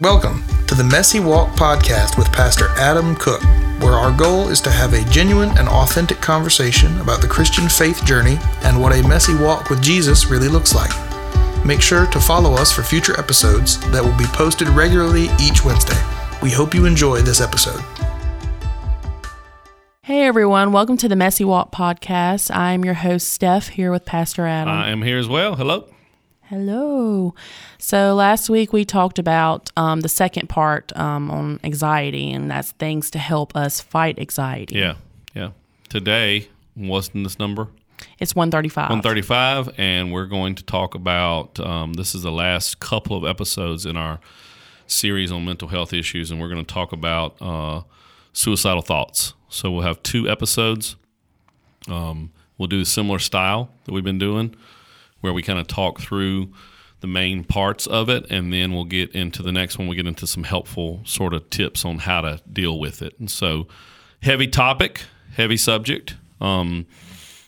Welcome to the Messy Walk podcast with Pastor Adam Cook, where our goal is to have a genuine and authentic conversation about the Christian faith journey and what a messy walk with Jesus really looks like. Make sure to follow us for future episodes that will be posted regularly each Wednesday. We hope you enjoy this episode. Hey everyone, welcome to the Messy Walk podcast. I'm your host, Steph, here with Pastor Adam. I am here as well. Hello. Hello. So last week we talked about um, the second part um, on anxiety, and that's things to help us fight anxiety. Yeah, yeah. Today, what's in this number? It's 135. 135, and we're going to talk about um, this is the last couple of episodes in our series on mental health issues, and we're going to talk about uh, suicidal thoughts. So we'll have two episodes. Um, we'll do a similar style that we've been doing, where we kind of talk through the main parts of it, and then we'll get into the next one. We'll get into some helpful sort of tips on how to deal with it. And so, heavy topic, heavy subject. Um,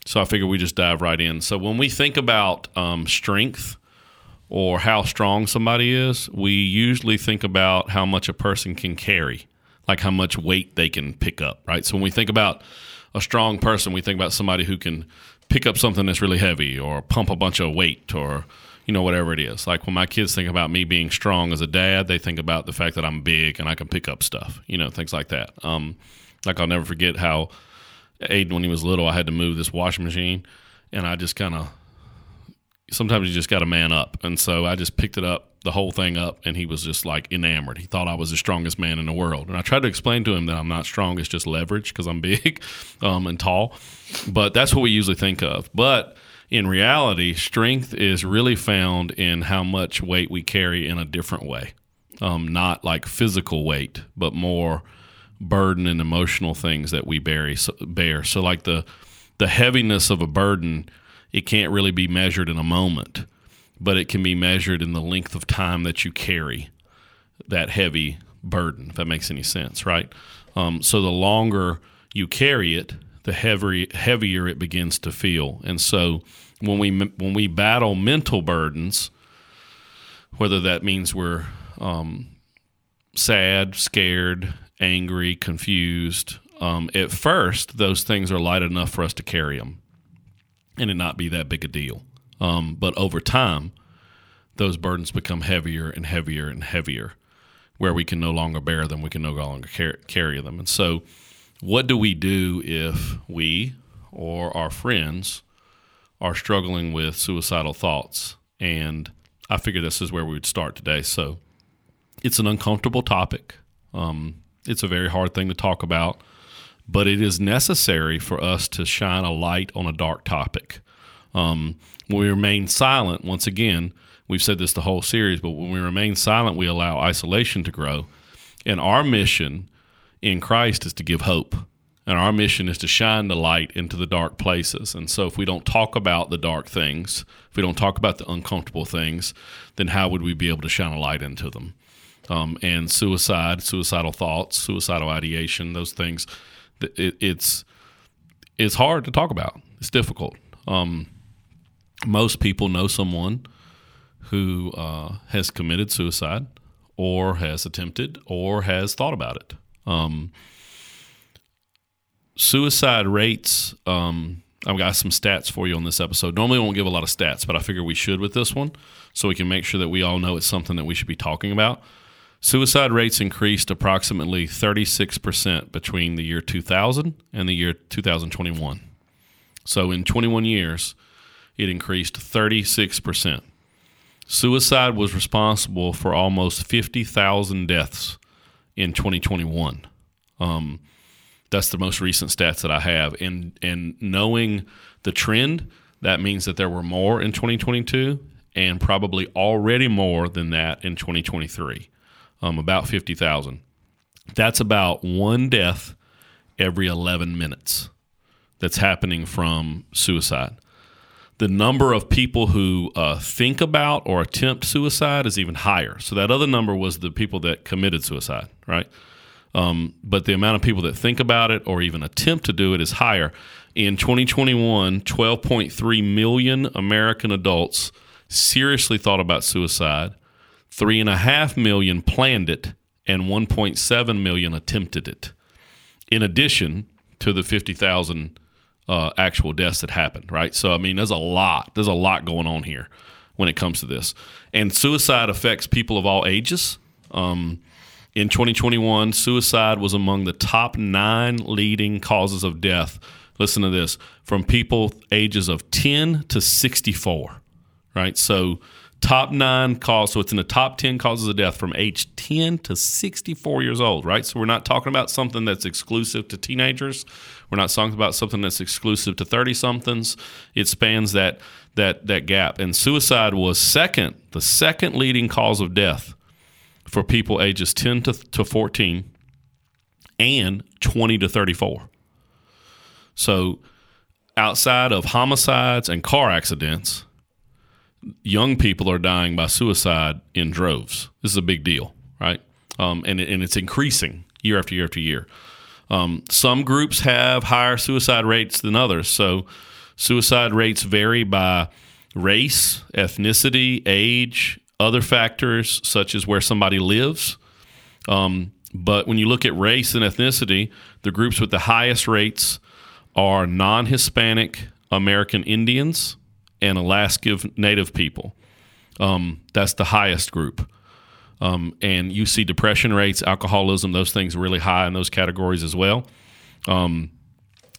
so I figure we just dive right in. So when we think about um, strength or how strong somebody is, we usually think about how much a person can carry, like how much weight they can pick up, right? So when we think about a strong person, we think about somebody who can pick up something that's really heavy or pump a bunch of weight or you know whatever it is. Like when my kids think about me being strong as a dad, they think about the fact that I'm big and I can pick up stuff, you know, things like that. Um, like I'll never forget how Aiden, when he was little, I had to move this washing machine, and I just kind of sometimes you just got to man up, and so I just picked it up, the whole thing up, and he was just like enamored. He thought I was the strongest man in the world, and I tried to explain to him that I'm not strong; it's just leverage because I'm big um, and tall. But that's what we usually think of. But in reality, strength is really found in how much weight we carry in a different way, um, not like physical weight, but more burden and emotional things that we bear. So, bear. so like the the heaviness of a burden, it can't really be measured in a moment, but it can be measured in the length of time that you carry that heavy burden. If that makes any sense, right? Um, so the longer you carry it, the heavier heavier it begins to feel. And so when we when we battle mental burdens, whether that means we're um, sad, scared, angry, confused. Um, at first, those things are light enough for us to carry them and it not be that big a deal. Um, but over time, those burdens become heavier and heavier and heavier, where we can no longer bear them, we can no longer car- carry them. And so, what do we do if we or our friends are struggling with suicidal thoughts? And I figure this is where we would start today. So, it's an uncomfortable topic. Um, it's a very hard thing to talk about, but it is necessary for us to shine a light on a dark topic. Um, when we remain silent, once again, we've said this the whole series, but when we remain silent, we allow isolation to grow. And our mission in Christ is to give hope. And our mission is to shine the light into the dark places. And so, if we don't talk about the dark things, if we don't talk about the uncomfortable things, then how would we be able to shine a light into them? um, and suicide, suicidal thoughts, suicidal ideation, those things. It, it's it's hard to talk about. It's difficult. Um, most people know someone who uh, has committed suicide, or has attempted, or has thought about it. Um, suicide rates. Um, I've got some stats for you on this episode. Normally, I won't give a lot of stats, but I figure we should with this one, so we can make sure that we all know it's something that we should be talking about. Suicide rates increased approximately 36% between the year 2000 and the year 2021. So in 21 years, it increased 36%. Suicide was responsible for almost 50,000 deaths in 2021. Um, that's the most recent stats that I have. And, and knowing the trend, that means that there were more in 2022 and probably already more than that in 2023 um, about 50,000. That's about one death every 11 minutes that's happening from suicide. The number of people who uh, think about or attempt suicide is even higher. So that other number was the people that committed suicide, right? Um, but the amount of people that think about it or even attempt to do it is higher. In 2021, 12.3 million American adults seriously thought about suicide, three and a half million planned it, and 1.7 million attempted it. In addition to the 50,000 uh, actual deaths that happened, right? So, I mean, there's a lot. There's a lot going on here when it comes to this. And suicide affects people of all ages. Um, in 2021, suicide was among the top nine leading causes of death. Listen to this from people ages of 10 to 64, right? So, top nine cause. So, it's in the top 10 causes of death from age 10 to 64 years old, right? So, we're not talking about something that's exclusive to teenagers. We're not talking about something that's exclusive to 30 somethings. It spans that, that, that gap. And suicide was second, the second leading cause of death for people ages 10 to, to 14 and 20 to 34. So, outside of homicides and car accidents, young people are dying by suicide in droves. This is a big deal, right? Um, and, and it's increasing year after year after year. Um, some groups have higher suicide rates than others. So, suicide rates vary by race, ethnicity, age, other factors such as where somebody lives. Um, but when you look at race and ethnicity, the groups with the highest rates are non Hispanic American Indians and Alaska Native people. Um, that's the highest group. Um, and you see depression rates, alcoholism, those things really high in those categories as well. Um,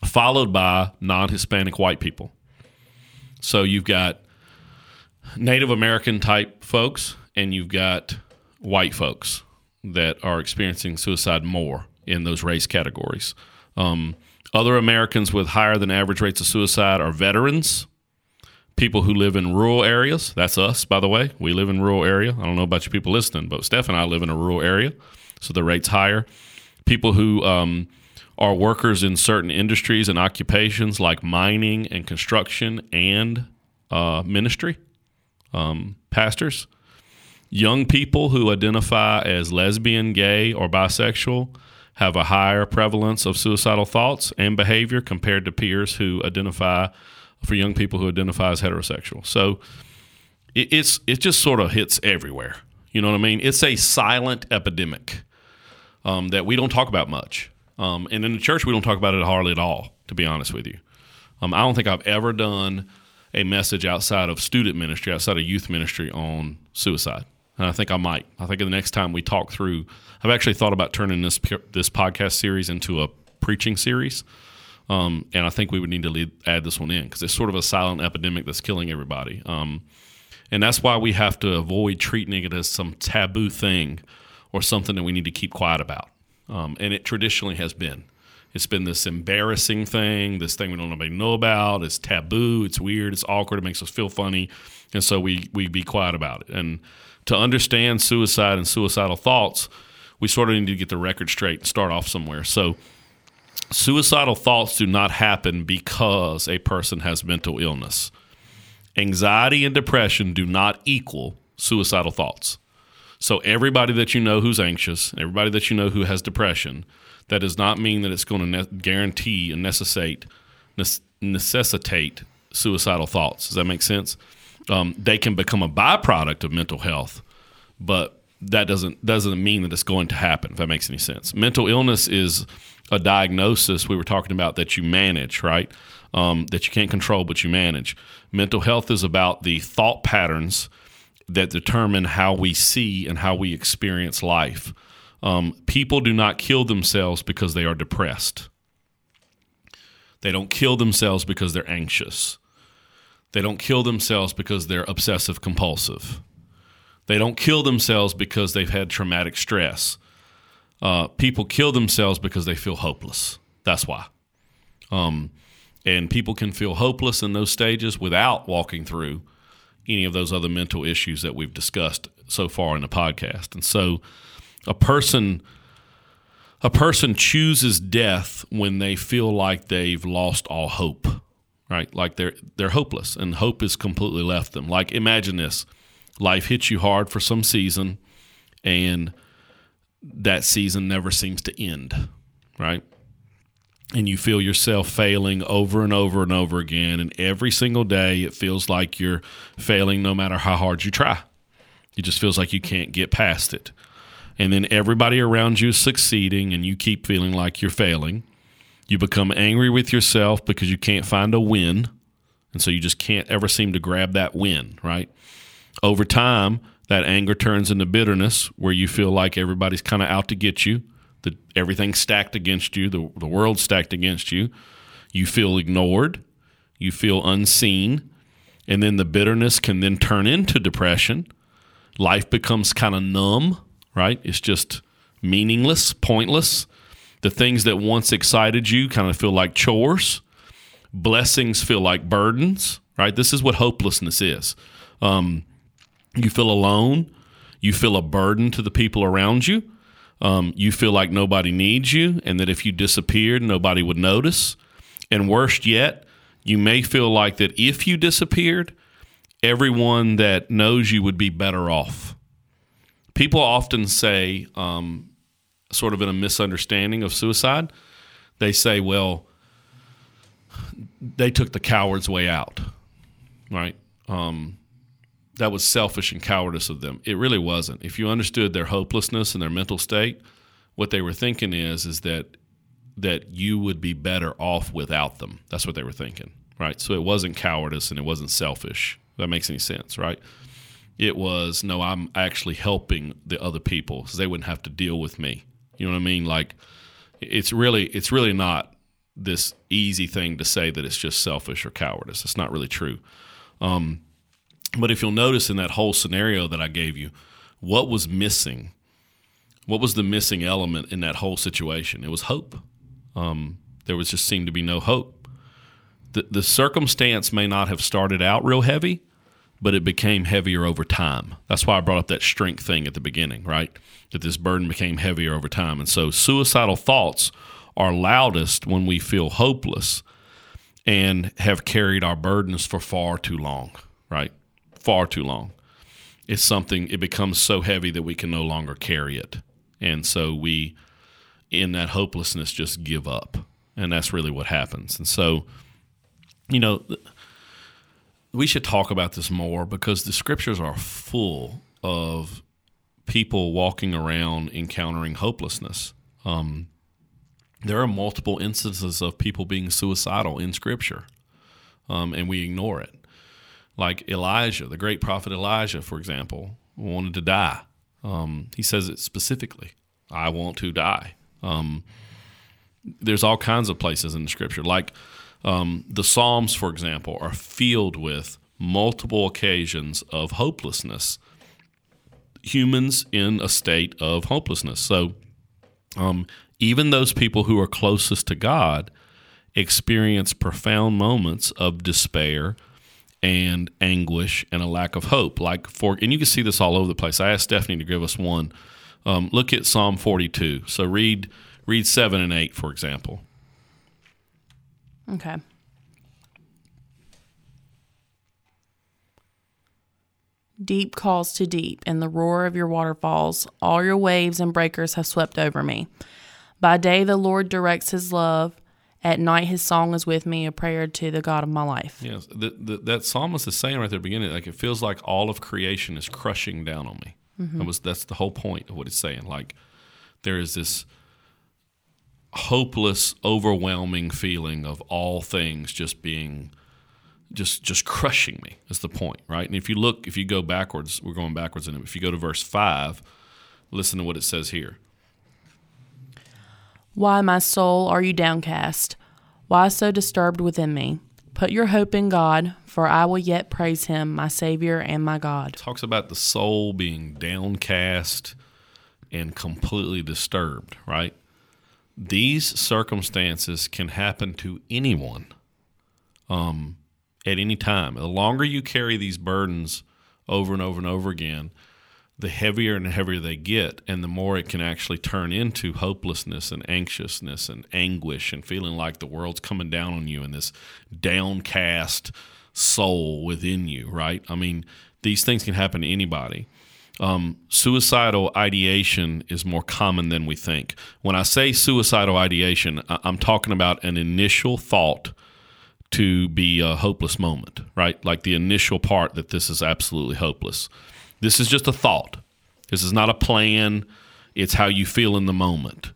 followed by non Hispanic white people. So you've got Native American type folks, and you've got white folks that are experiencing suicide more in those race categories. Um, other Americans with higher than average rates of suicide are veterans, people who live in rural areas. That's us, by the way. We live in rural area. I don't know about you people listening, but Steph and I live in a rural area, so the rate's higher. People who um, are workers in certain industries and occupations like mining and construction and uh, ministry um, pastors, young people who identify as lesbian, gay, or bisexual have a higher prevalence of suicidal thoughts and behavior compared to peers who identify for young people who identify as heterosexual. So it, it's it just sort of hits everywhere. You know what I mean? It's a silent epidemic um, that we don't talk about much, um, and in the church we don't talk about it hardly at all. To be honest with you, um, I don't think I've ever done a message outside of student ministry, outside of youth ministry on suicide. And I think I might. I think the next time we talk through, I've actually thought about turning this this podcast series into a preaching series. Um, and I think we would need to lead, add this one in because it's sort of a silent epidemic that's killing everybody. Um, and that's why we have to avoid treating it as some taboo thing or something that we need to keep quiet about. Um, and it traditionally has been. It's been this embarrassing thing, this thing we don't nobody know about. It's taboo. It's weird. It's awkward. It makes us feel funny, and so we we be quiet about it. And to understand suicide and suicidal thoughts, we sort of need to get the record straight and start off somewhere. So, suicidal thoughts do not happen because a person has mental illness. Anxiety and depression do not equal suicidal thoughts. So, everybody that you know who's anxious, everybody that you know who has depression, that does not mean that it's going to ne- guarantee and necessitate necessitate suicidal thoughts. Does that make sense? Um, they can become a byproduct of mental health, but that doesn't doesn't mean that it's going to happen. If that makes any sense, mental illness is a diagnosis we were talking about that you manage, right? Um, that you can't control, but you manage. Mental health is about the thought patterns that determine how we see and how we experience life. Um, people do not kill themselves because they are depressed. They don't kill themselves because they're anxious. They don't kill themselves because they're obsessive compulsive. They don't kill themselves because they've had traumatic stress. Uh, people kill themselves because they feel hopeless. That's why. Um, and people can feel hopeless in those stages without walking through any of those other mental issues that we've discussed so far in the podcast. And so a person a person chooses death when they feel like they've lost all hope right like they're they're hopeless and hope has completely left them like imagine this life hits you hard for some season and that season never seems to end right and you feel yourself failing over and over and over again and every single day it feels like you're failing no matter how hard you try It just feels like you can't get past it. And then everybody around you is succeeding and you keep feeling like you're failing. You become angry with yourself because you can't find a win. And so you just can't ever seem to grab that win, right? Over time, that anger turns into bitterness where you feel like everybody's kind of out to get you, that everything's stacked against you, the, the world's stacked against you. You feel ignored, you feel unseen, and then the bitterness can then turn into depression. Life becomes kind of numb, right? It's just meaningless, pointless. The things that once excited you kind of feel like chores. Blessings feel like burdens, right? This is what hopelessness is. Um, you feel alone. You feel a burden to the people around you. Um, you feel like nobody needs you and that if you disappeared, nobody would notice. And worst yet, you may feel like that if you disappeared, everyone that knows you would be better off. People often say, um, sort of in a misunderstanding of suicide, they say, well, they took the coward's way out, right? Um, that was selfish and cowardice of them. It really wasn't. If you understood their hopelessness and their mental state, what they were thinking is is that that you would be better off without them. That's what they were thinking, right? So it wasn't cowardice and it wasn't selfish. That makes any sense, right? It was no, I'm actually helping the other people because they wouldn't have to deal with me. You know what I mean? Like it's really it's really not this easy thing to say that it's just selfish or cowardice. It's not really true. Um, but if you'll notice in that whole scenario that I gave you, what was missing? What was the missing element in that whole situation? It was hope. Um, there was just seemed to be no hope. The, the circumstance may not have started out real heavy, but it became heavier over time. That's why I brought up that strength thing at the beginning, right? That this burden became heavier over time. And so suicidal thoughts are loudest when we feel hopeless and have carried our burdens for far too long, right? Far too long. It's something, it becomes so heavy that we can no longer carry it. And so we, in that hopelessness, just give up. And that's really what happens. And so, you know, we should talk about this more because the scriptures are full of people walking around encountering hopelessness. Um, there are multiple instances of people being suicidal in Scripture, um, and we ignore it. Like Elijah, the great prophet Elijah, for example, wanted to die. Um, he says it specifically I want to die. Um, there's all kinds of places in the Scripture, like um, the Psalms, for example, are filled with multiple occasions of hopelessness. Humans in a state of hopelessness. So, um, even those people who are closest to God experience profound moments of despair and anguish and a lack of hope. Like for, and you can see this all over the place. I asked Stephanie to give us one. Um, look at Psalm 42. So read read seven and eight, for example. Okay. Deep calls to deep, and the roar of your waterfalls. All your waves and breakers have swept over me. By day, the Lord directs his love. At night, his song is with me, a prayer to the God of my life. Yes, the, the, that psalmist is saying right there at the beginning, like it feels like all of creation is crushing down on me. Mm-hmm. That was that's the whole point of what it's saying. Like there is this hopeless, overwhelming feeling of all things just being just just crushing me is the point, right? And if you look, if you go backwards, we're going backwards in it. If you go to verse five, listen to what it says here. Why, my soul, are you downcast? Why so disturbed within me? Put your hope in God, for I will yet praise him, my Savior and my God. Talks about the soul being downcast and completely disturbed, right? These circumstances can happen to anyone um, at any time. The longer you carry these burdens over and over and over again, the heavier and heavier they get, and the more it can actually turn into hopelessness and anxiousness and anguish and feeling like the world's coming down on you and this downcast soul within you, right? I mean, these things can happen to anybody. Um, suicidal ideation is more common than we think. When I say suicidal ideation, I'm talking about an initial thought to be a hopeless moment, right? Like the initial part that this is absolutely hopeless This is just a thought. This is not a plan. It's how you feel in the moment.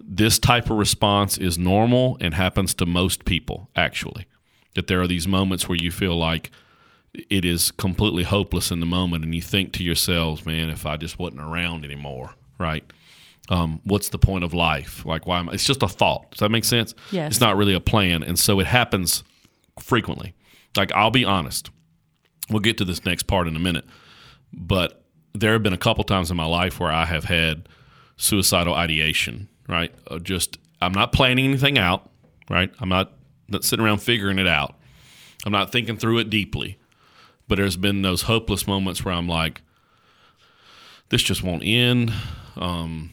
This type of response is normal and happens to most people, actually. That there are these moments where you feel like it is completely hopeless in the moment, and you think to yourselves, man, if I just wasn't around anymore, right? Um, what's the point of life? Like, why am I? It's just a thought. Does that make sense? Yes. It's not really a plan. And so it happens frequently. Like, I'll be honest. We'll get to this next part in a minute. But there have been a couple times in my life where I have had suicidal ideation, right? Uh, just, I'm not planning anything out, right? I'm not, not sitting around figuring it out. I'm not thinking through it deeply. But there's been those hopeless moments where I'm like, this just won't end. Um,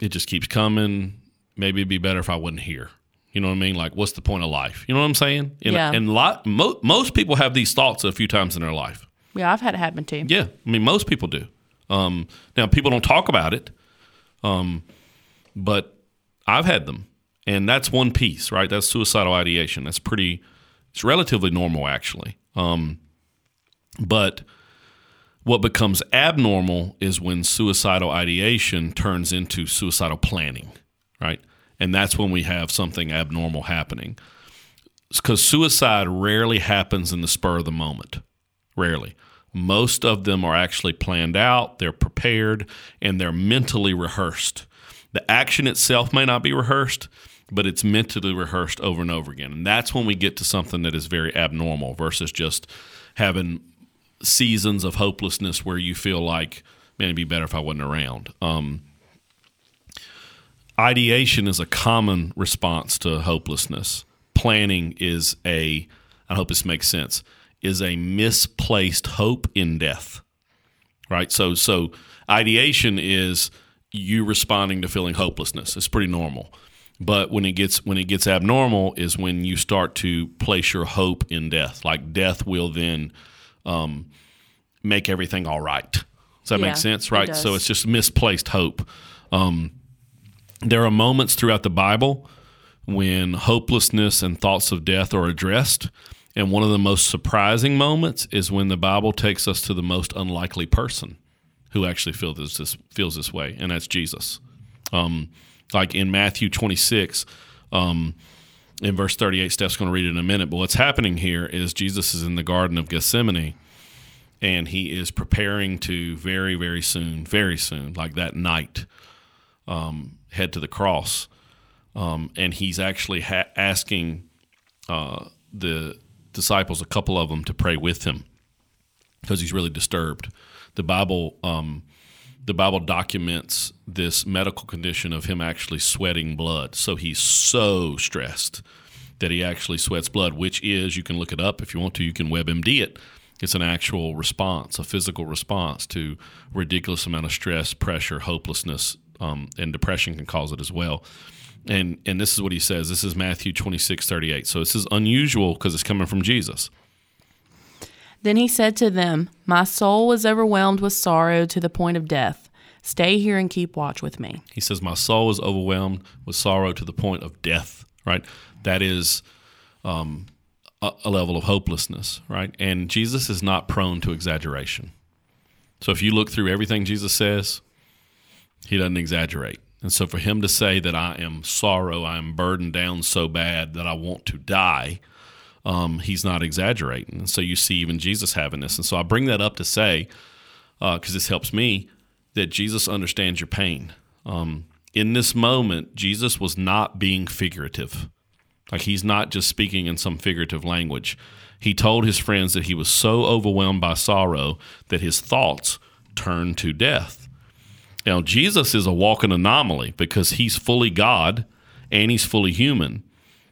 it just keeps coming. Maybe it'd be better if I wasn't here. You know what I mean? Like, what's the point of life? You know what I'm saying? And, Yeah. and lot, mo- most people have these thoughts a few times in their life. Yeah, I've had it happen too. Yeah, I mean, most people do. Um, now, people don't talk about it, um, but I've had them, and that's one piece, right? That's suicidal ideation. That's pretty. It's relatively normal, actually. Um, but what becomes abnormal is when suicidal ideation turns into suicidal planning, right? And that's when we have something abnormal happening. Because suicide rarely happens in the spur of the moment. Rarely. Most of them are actually planned out, they're prepared, and they're mentally rehearsed. The action itself may not be rehearsed, but it's mentally rehearsed over and over again. And that's when we get to something that is very abnormal versus just having seasons of hopelessness where you feel like, man, it'd be better if I wasn't around. Um, ideation is a common response to hopelessness. Planning is a, I hope this makes sense, is a misplaced hope in death. Right? So so ideation is you responding to feeling hopelessness. It's pretty normal. But when it gets when it gets abnormal is when you start to place your hope in death. Like death will then um, make everything all right. Does that Yeah, make sense? it Right. does. So it's just misplaced hope. Um, there are moments throughout the Bible when hopelessness and thoughts of death are addressed. And one of the most surprising moments is when the Bible takes us to the most unlikely person who actually feels this, this feels this way, and that's Jesus. Um, like in Matthew 26, um, in verse 38, Steph's going to read it in a minute. But what's happening here is Jesus is in the Garden of Gethsemane, and he is preparing to very, very soon, very soon, like that night, um, head to the cross. Um, and he's actually ha- asking uh, the disciples, a couple of them, to pray with him because he's really disturbed. The Bible, um, the Bible documents this medical condition of him actually sweating blood. So he's so stressed that he actually sweats blood, which is you can look it up if you want to. You can WebMD it. It's an actual response, a physical response to ridiculous amount of stress, pressure, hopelessness, um, and depression can cause it as well. And and this is what he says. This is Matthew twenty six thirty eight. So this is unusual because it's coming from Jesus. Then he said to them, My soul is overwhelmed with sorrow to the point of death. Stay here and keep watch with me. He says, My soul is overwhelmed with sorrow to the point of death, right? That is um, a, a level of hopelessness, right? And Jesus is not prone to exaggeration. So if you look through everything Jesus says, he doesn't exaggerate. And so for him to say that I am sorrow, I am burdened down so bad that I want to die, um, he's not exaggerating. And so you see even Jesus having this. And so I bring that up to say, because this helps me, that Jesus understands your pain. Um, in this moment, Jesus was not being figurative. Like he's not just speaking in some figurative language. He told his friends that he was so overwhelmed by sorrow that his thoughts turned to death. Now, Jesus is a walking anomaly because he's fully God and he's fully human.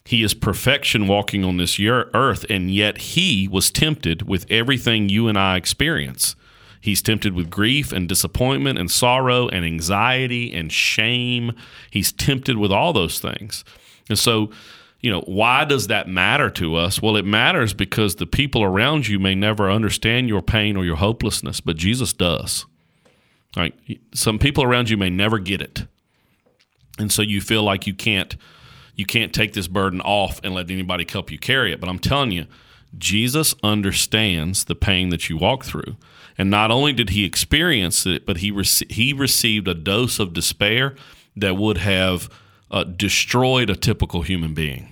He is perfection walking on this earth, and yet he was tempted with everything you and I experience. He's tempted with grief and disappointment and sorrow and anxiety and shame. He's tempted with all those things. And so, you know, why does that matter to us? Well, it matters because the people around you may never understand your pain or your hopelessness, but Jesus does. Like some people around you may never get it. And so you feel like you can't you can't take this burden off and let anybody help you carry it. But I'm telling you, Jesus understands the pain that you walk through. And not only did he experience it, but he he received a dose of despair that would have uh, destroyed a typical human being.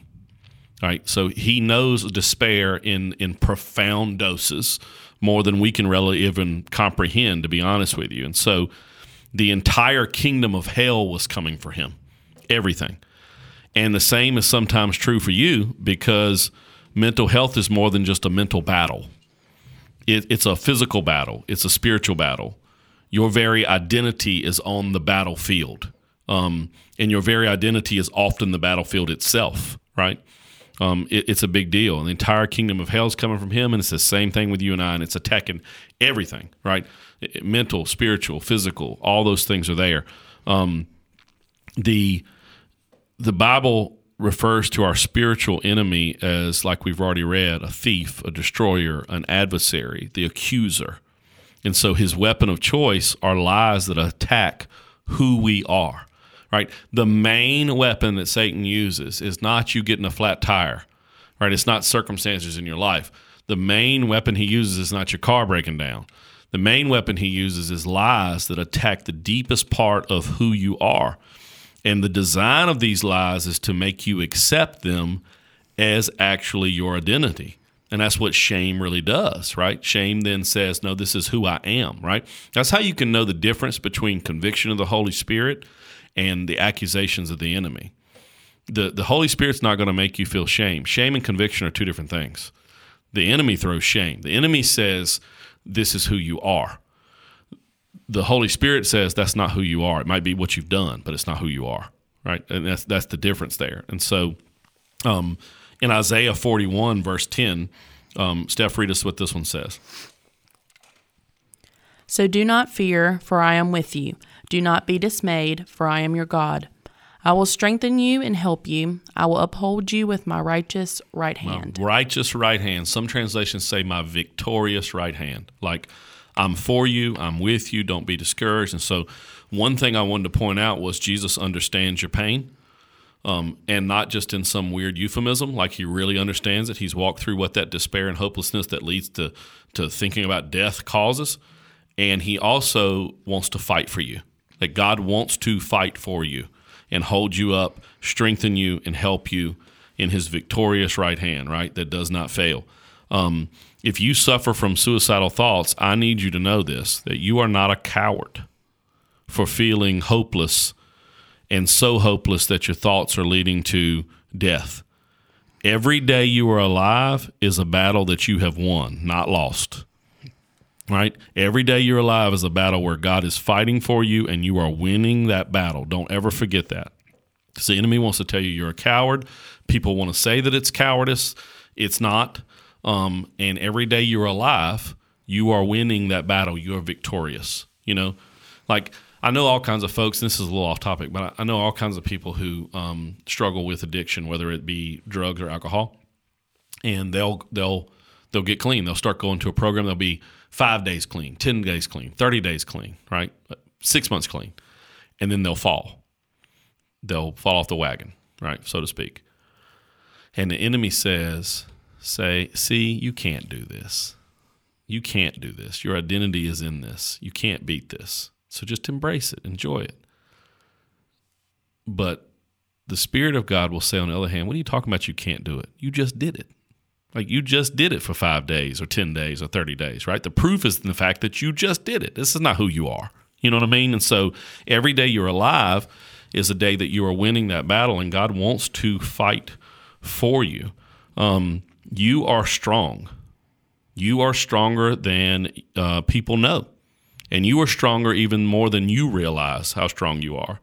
Right, so he knows despair in in profound doses, more than we can really even comprehend. To be honest with you, and so the entire kingdom of hell was coming for him, everything. And the same is sometimes true for you because mental health is more than just a mental battle. It, it's a physical battle. It's a spiritual battle. Your very identity is on the battlefield, um, and your very identity is often the battlefield itself. Right? Um, it, it's a big deal. And the entire kingdom of hell is coming from him, and it's the same thing with you and I, and it's attacking everything, right? Mental, spiritual, physical, all those things are there. Um, the the Bible refers to our spiritual enemy as, like we've already read, a thief, a destroyer, an adversary, the accuser. And so his weapon of choice are lies that attack who we are right? The main weapon that Satan uses is not you getting a flat tire, right? It's not circumstances in your life. The main weapon he uses is not your car breaking down. The main weapon he uses is lies that attack the deepest part of who you are. And the design of these lies is to make you accept them as actually your identity. And that's what shame really does, right? Shame then says, No, this is who I am, right? That's how you can know the difference between conviction of the Holy Spirit and the accusations of the enemy. The, the Holy Spirit's not going to make you feel shame. Shame and conviction are two different things. The enemy throws shame. The enemy says, This is who you are. The Holy Spirit says, That's not who you are. It might be what you've done, but it's not who you are. Right? And that's, that's the difference there. And so um, in Isaiah 41, verse 10, um, Steph, read us what this one says. So do not fear, for I am with you. Do not be dismayed, for I am your God. I will strengthen you and help you. I will uphold you with my righteous right hand. My righteous right hand. Some translations say my victorious right hand. Like, I'm for you, I'm with you, don't be discouraged. And so, one thing I wanted to point out was Jesus understands your pain. Um, and not just in some weird euphemism, like he really understands it. He's walked through what that despair and hopelessness that leads to, to thinking about death causes. And he also wants to fight for you that God wants to fight for you and hold you up, strengthen you, and help you in his victorious right hand, right? That does not fail. Um, if you suffer from suicidal thoughts, I need you to know this that you are not a coward for feeling hopeless and so hopeless that your thoughts are leading to death. Every day you are alive is a battle that you have won, not lost right? Every day you're alive is a battle where God is fighting for you and you are winning that battle. Don't ever forget that. Because the enemy wants to tell you you're a coward. People want to say that it's cowardice. It's not. Um, and every day you're alive, you are winning that battle. You are victorious. You know, like I know all kinds of folks. this is a little off topic, but I know all kinds of people who um, struggle with addiction, whether it be drugs or alcohol, and they'll they'll they'll get clean. They'll start going to a program. They'll be five days clean, 10 days clean, 30 days clean, right? Six months clean. And then they'll fall. They'll fall off the wagon, right? So to speak. And the enemy says, say, see, you can't do this. You can't do this. Your identity is in this. You can't beat this. So just embrace it, enjoy it. But the Spirit of God will say, on the other hand, what are you talking about? You can't do it. You just did it. Like you just did it for five days or 10 days or 30 days, right? The proof is in the fact that you just did it. This is not who you are. You know what I mean? And so every day you're alive is a day that you are winning that battle, and God wants to fight for you. Um, you are strong. You are stronger than uh, people know. And you are stronger even more than you realize how strong you are.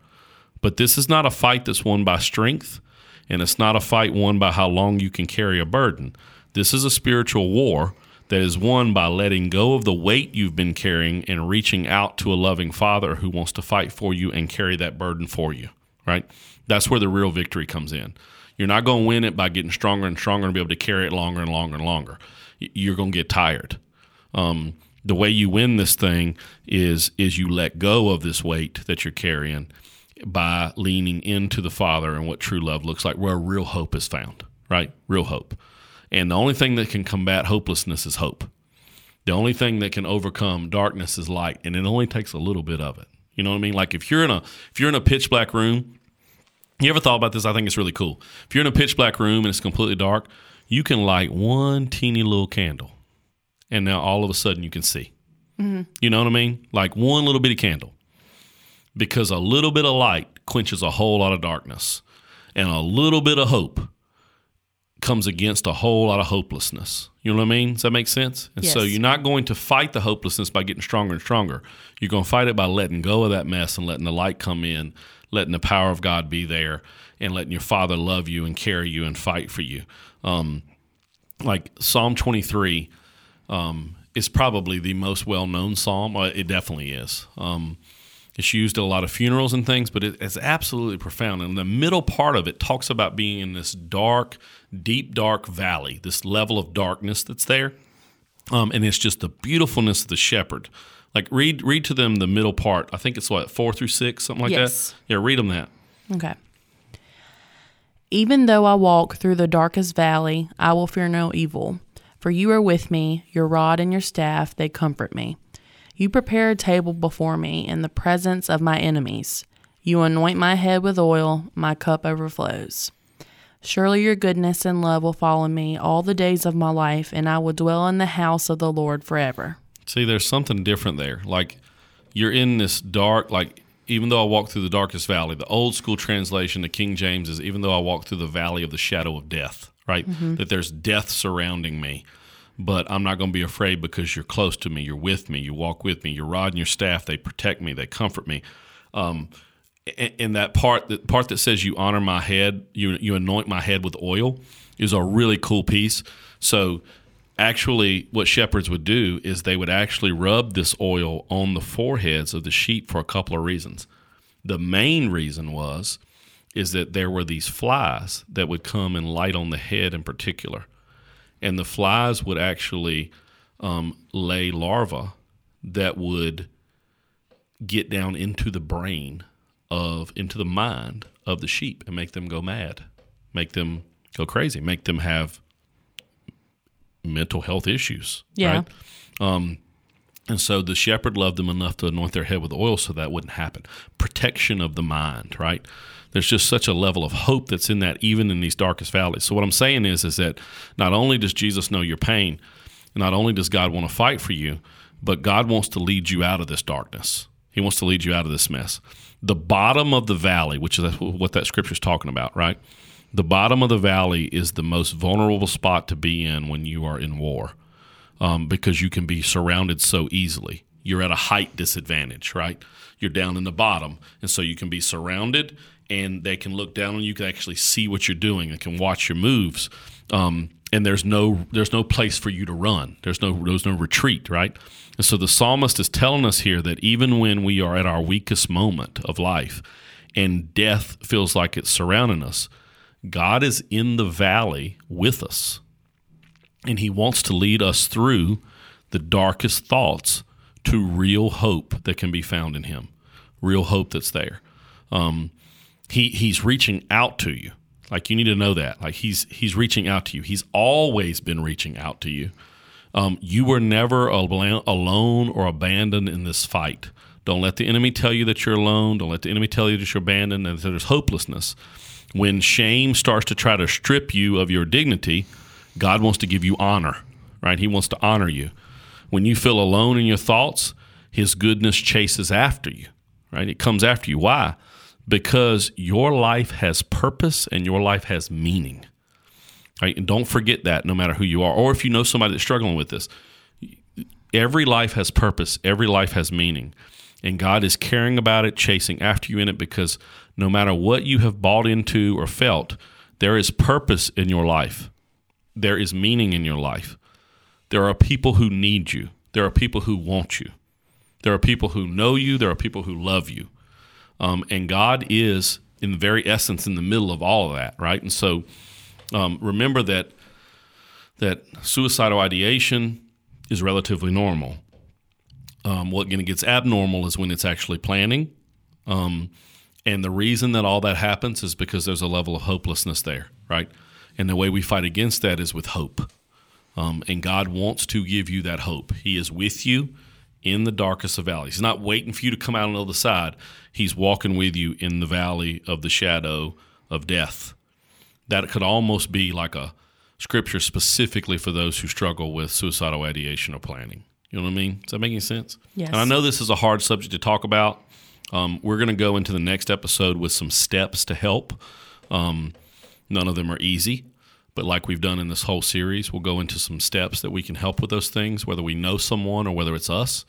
But this is not a fight that's won by strength, and it's not a fight won by how long you can carry a burden. This is a spiritual war that is won by letting go of the weight you've been carrying and reaching out to a loving Father who wants to fight for you and carry that burden for you, right? That's where the real victory comes in. You're not going to win it by getting stronger and stronger and be able to carry it longer and longer and longer. You're going to get tired. Um, the way you win this thing is is you let go of this weight that you're carrying by leaning into the Father and what true love looks like, where real hope is found, right? Real hope. And the only thing that can combat hopelessness is hope. The only thing that can overcome darkness is light, and it only takes a little bit of it. You know what I mean? Like if you're in a if you're in a pitch black room, you ever thought about this? I think it's really cool. If you're in a pitch black room and it's completely dark, you can light one teeny little candle, and now all of a sudden you can see. Mm-hmm. You know what I mean? Like one little bitty candle, because a little bit of light quenches a whole lot of darkness, and a little bit of hope comes against a whole lot of hopelessness. You know what I mean? Does that make sense? And so you're not going to fight the hopelessness by getting stronger and stronger. You're going to fight it by letting go of that mess and letting the light come in, letting the power of God be there, and letting your Father love you and carry you and fight for you. Um, like Psalm 23 um, is probably the most well known psalm. It definitely is. Um, it's used at a lot of funerals and things, but it, it's absolutely profound. And the middle part of it talks about being in this dark, deep, dark valley, this level of darkness that's there. Um, and it's just the beautifulness of the shepherd. Like read read to them the middle part. I think it's what four through six, something like Yes. that. Yeah, read them that. Okay. Even though I walk through the darkest valley, I will fear no evil, for you are with me, your rod and your staff, they comfort me. You prepare a table before me in the presence of my enemies. You anoint my head with oil, my cup overflows. Surely your goodness and love will follow me all the days of my life, and I will dwell in the house of the Lord forever. See, there's something different there. Like you're in this dark, like even though I walk through the darkest valley, the old school translation, the King James is even though I walk through the valley of the shadow of death, right? Mm-hmm. That there's death surrounding me. But I'm not going to be afraid because you're close to me, you're with me, you walk with me, your rod and your staff, they protect me, they comfort me. Um, a- and that part, the part that says you honor my head, you you anoint my head with oil, is a really cool piece. So actually what shepherds would do is they would actually rub this oil on the foreheads of the sheep for a couple of reasons. The main reason was is that there were these flies that would come and light on the head in particular. And the flies would actually um, lay larvae that would get down into the brain of into the mind of the sheep and make them go mad, make them go crazy, make them have mental health issues. Yeah. Right? Um, and so the shepherd loved them enough to anoint their head with oil so that wouldn't happen. Protection of the mind, right? There's just such a level of hope that's in that, even in these darkest valleys. So what I'm saying is, is that not only does Jesus know your pain, not only does God want to fight for you, but God wants to lead you out of this darkness. He wants to lead you out of this mess. The bottom of the valley, which is what that scripture is talking about, right? The bottom of the valley is the most vulnerable spot to be in when you are in war um, because you can be surrounded so easily. You're at a height disadvantage, right? You're down in the bottom, and so you can be surrounded, and they can look down on you. Can actually see what you're doing. They can watch your moves, um, and there's no there's no place for you to run. There's no there's no retreat, right? And so the psalmist is telling us here that even when we are at our weakest moment of life, and death feels like it's surrounding us, God is in the valley with us and he wants to lead us through the darkest thoughts to real hope that can be found in him real hope that's there um, he he's reaching out to you like you need to know that like he's he's reaching out to you he's always been reaching out to you um, you were never alone or abandoned in this fight don't let the enemy tell you that you're alone don't let the enemy tell you that you're abandoned and that there's hopelessness when shame starts to try to strip you of your dignity God wants to give you honor, right? He wants to honor you. When you feel alone in your thoughts, His goodness chases after you, right? It comes after you. Why? Because your life has purpose and your life has meaning, right? And don't forget that no matter who you are, or if you know somebody that's struggling with this. Every life has purpose, every life has meaning. And God is caring about it, chasing after you in it, because no matter what you have bought into or felt, there is purpose in your life there is meaning in your life. There are people who need you. There are people who want you. There are people who know you. There are people who love you. Um, and God is, in the very essence, in the middle of all of that, right? And so, um, remember that that suicidal ideation is relatively normal. Um, what gets abnormal is when it's actually planning. Um, and the reason that all that happens is because there's a level of hopelessness there, right? And the way we fight against that is with hope. Um, and God wants to give you that hope. He is with you in the darkest of valleys. He's not waiting for you to come out on the other side. He's walking with you in the valley of the shadow of death. That could almost be like a scripture specifically for those who struggle with suicidal ideation or planning. You know what I mean? Does that make any sense? Yes. And I know this is a hard subject to talk about. Um, we're going to go into the next episode with some steps to help. Um, none of them are easy, but like we've done in this whole series, we'll go into some steps that we can help with those things, whether we know someone or whether it's us.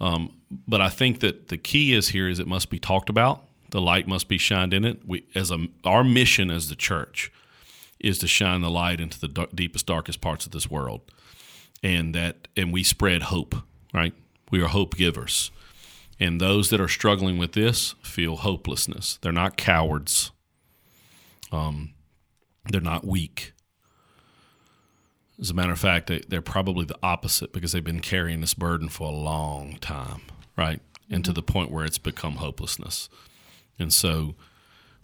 Um, but I think that the key is here is it must be talked about. The light must be shined in it. We, as a, our mission as the church is to shine the light into the deepest, darkest parts of this world, and that and we spread hope. Right? We are hope givers. And those that are struggling with this feel hopelessness. They're not cowards. Um, they're not weak. As a matter of fact, they, they're probably the opposite because they've been carrying this burden for a long time, right? And to the point where it's become hopelessness. And so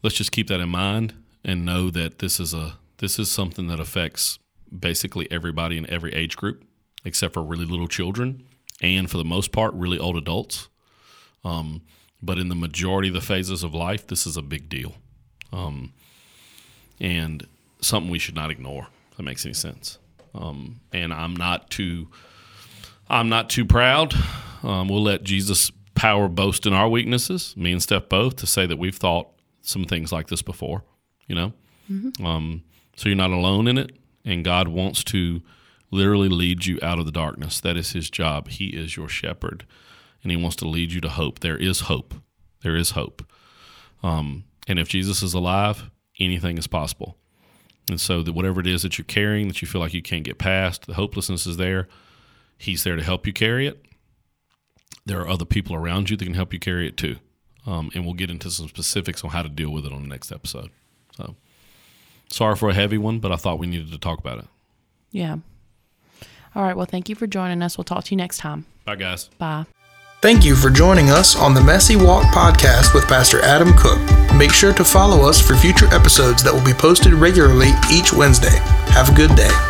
let's just keep that in mind and know that this is a this is something that affects basically everybody in every age group except for really little children and for the most part really old adults um, but in the majority of the phases of life this is a big deal um, and something we should not ignore. If that makes any sense. Um, and i'm not too i'm not too proud. Um, we'll let jesus power boast in our weaknesses. Me and steph both to say that we've thought some things like this before you know? Um, so you're not alone in it and god wants to literally lead you out of the darkness. That is his job. He is your shepherd and he wants to lead you to hope. There is hope. There is hope. Um, and if jesus is alive anything is possible and so that whatever it is that you're carrying that you feel like you can't get past the hopelessness is there he's there to help you carry it there are other people around you that can help you carry it too um, and we'll get into some specifics on how to deal with it on the next episode so sorry for a heavy one but i thought we needed to talk about it Yeah. All right. Well, thank you for joining us. We'll talk to you next time. bye guys Bye. Thank you for joining us on the Messy Walk podcast with Pastor Adam Cook. Make sure to follow us for future episodes that will be posted regularly each Wednesday. Have a good day.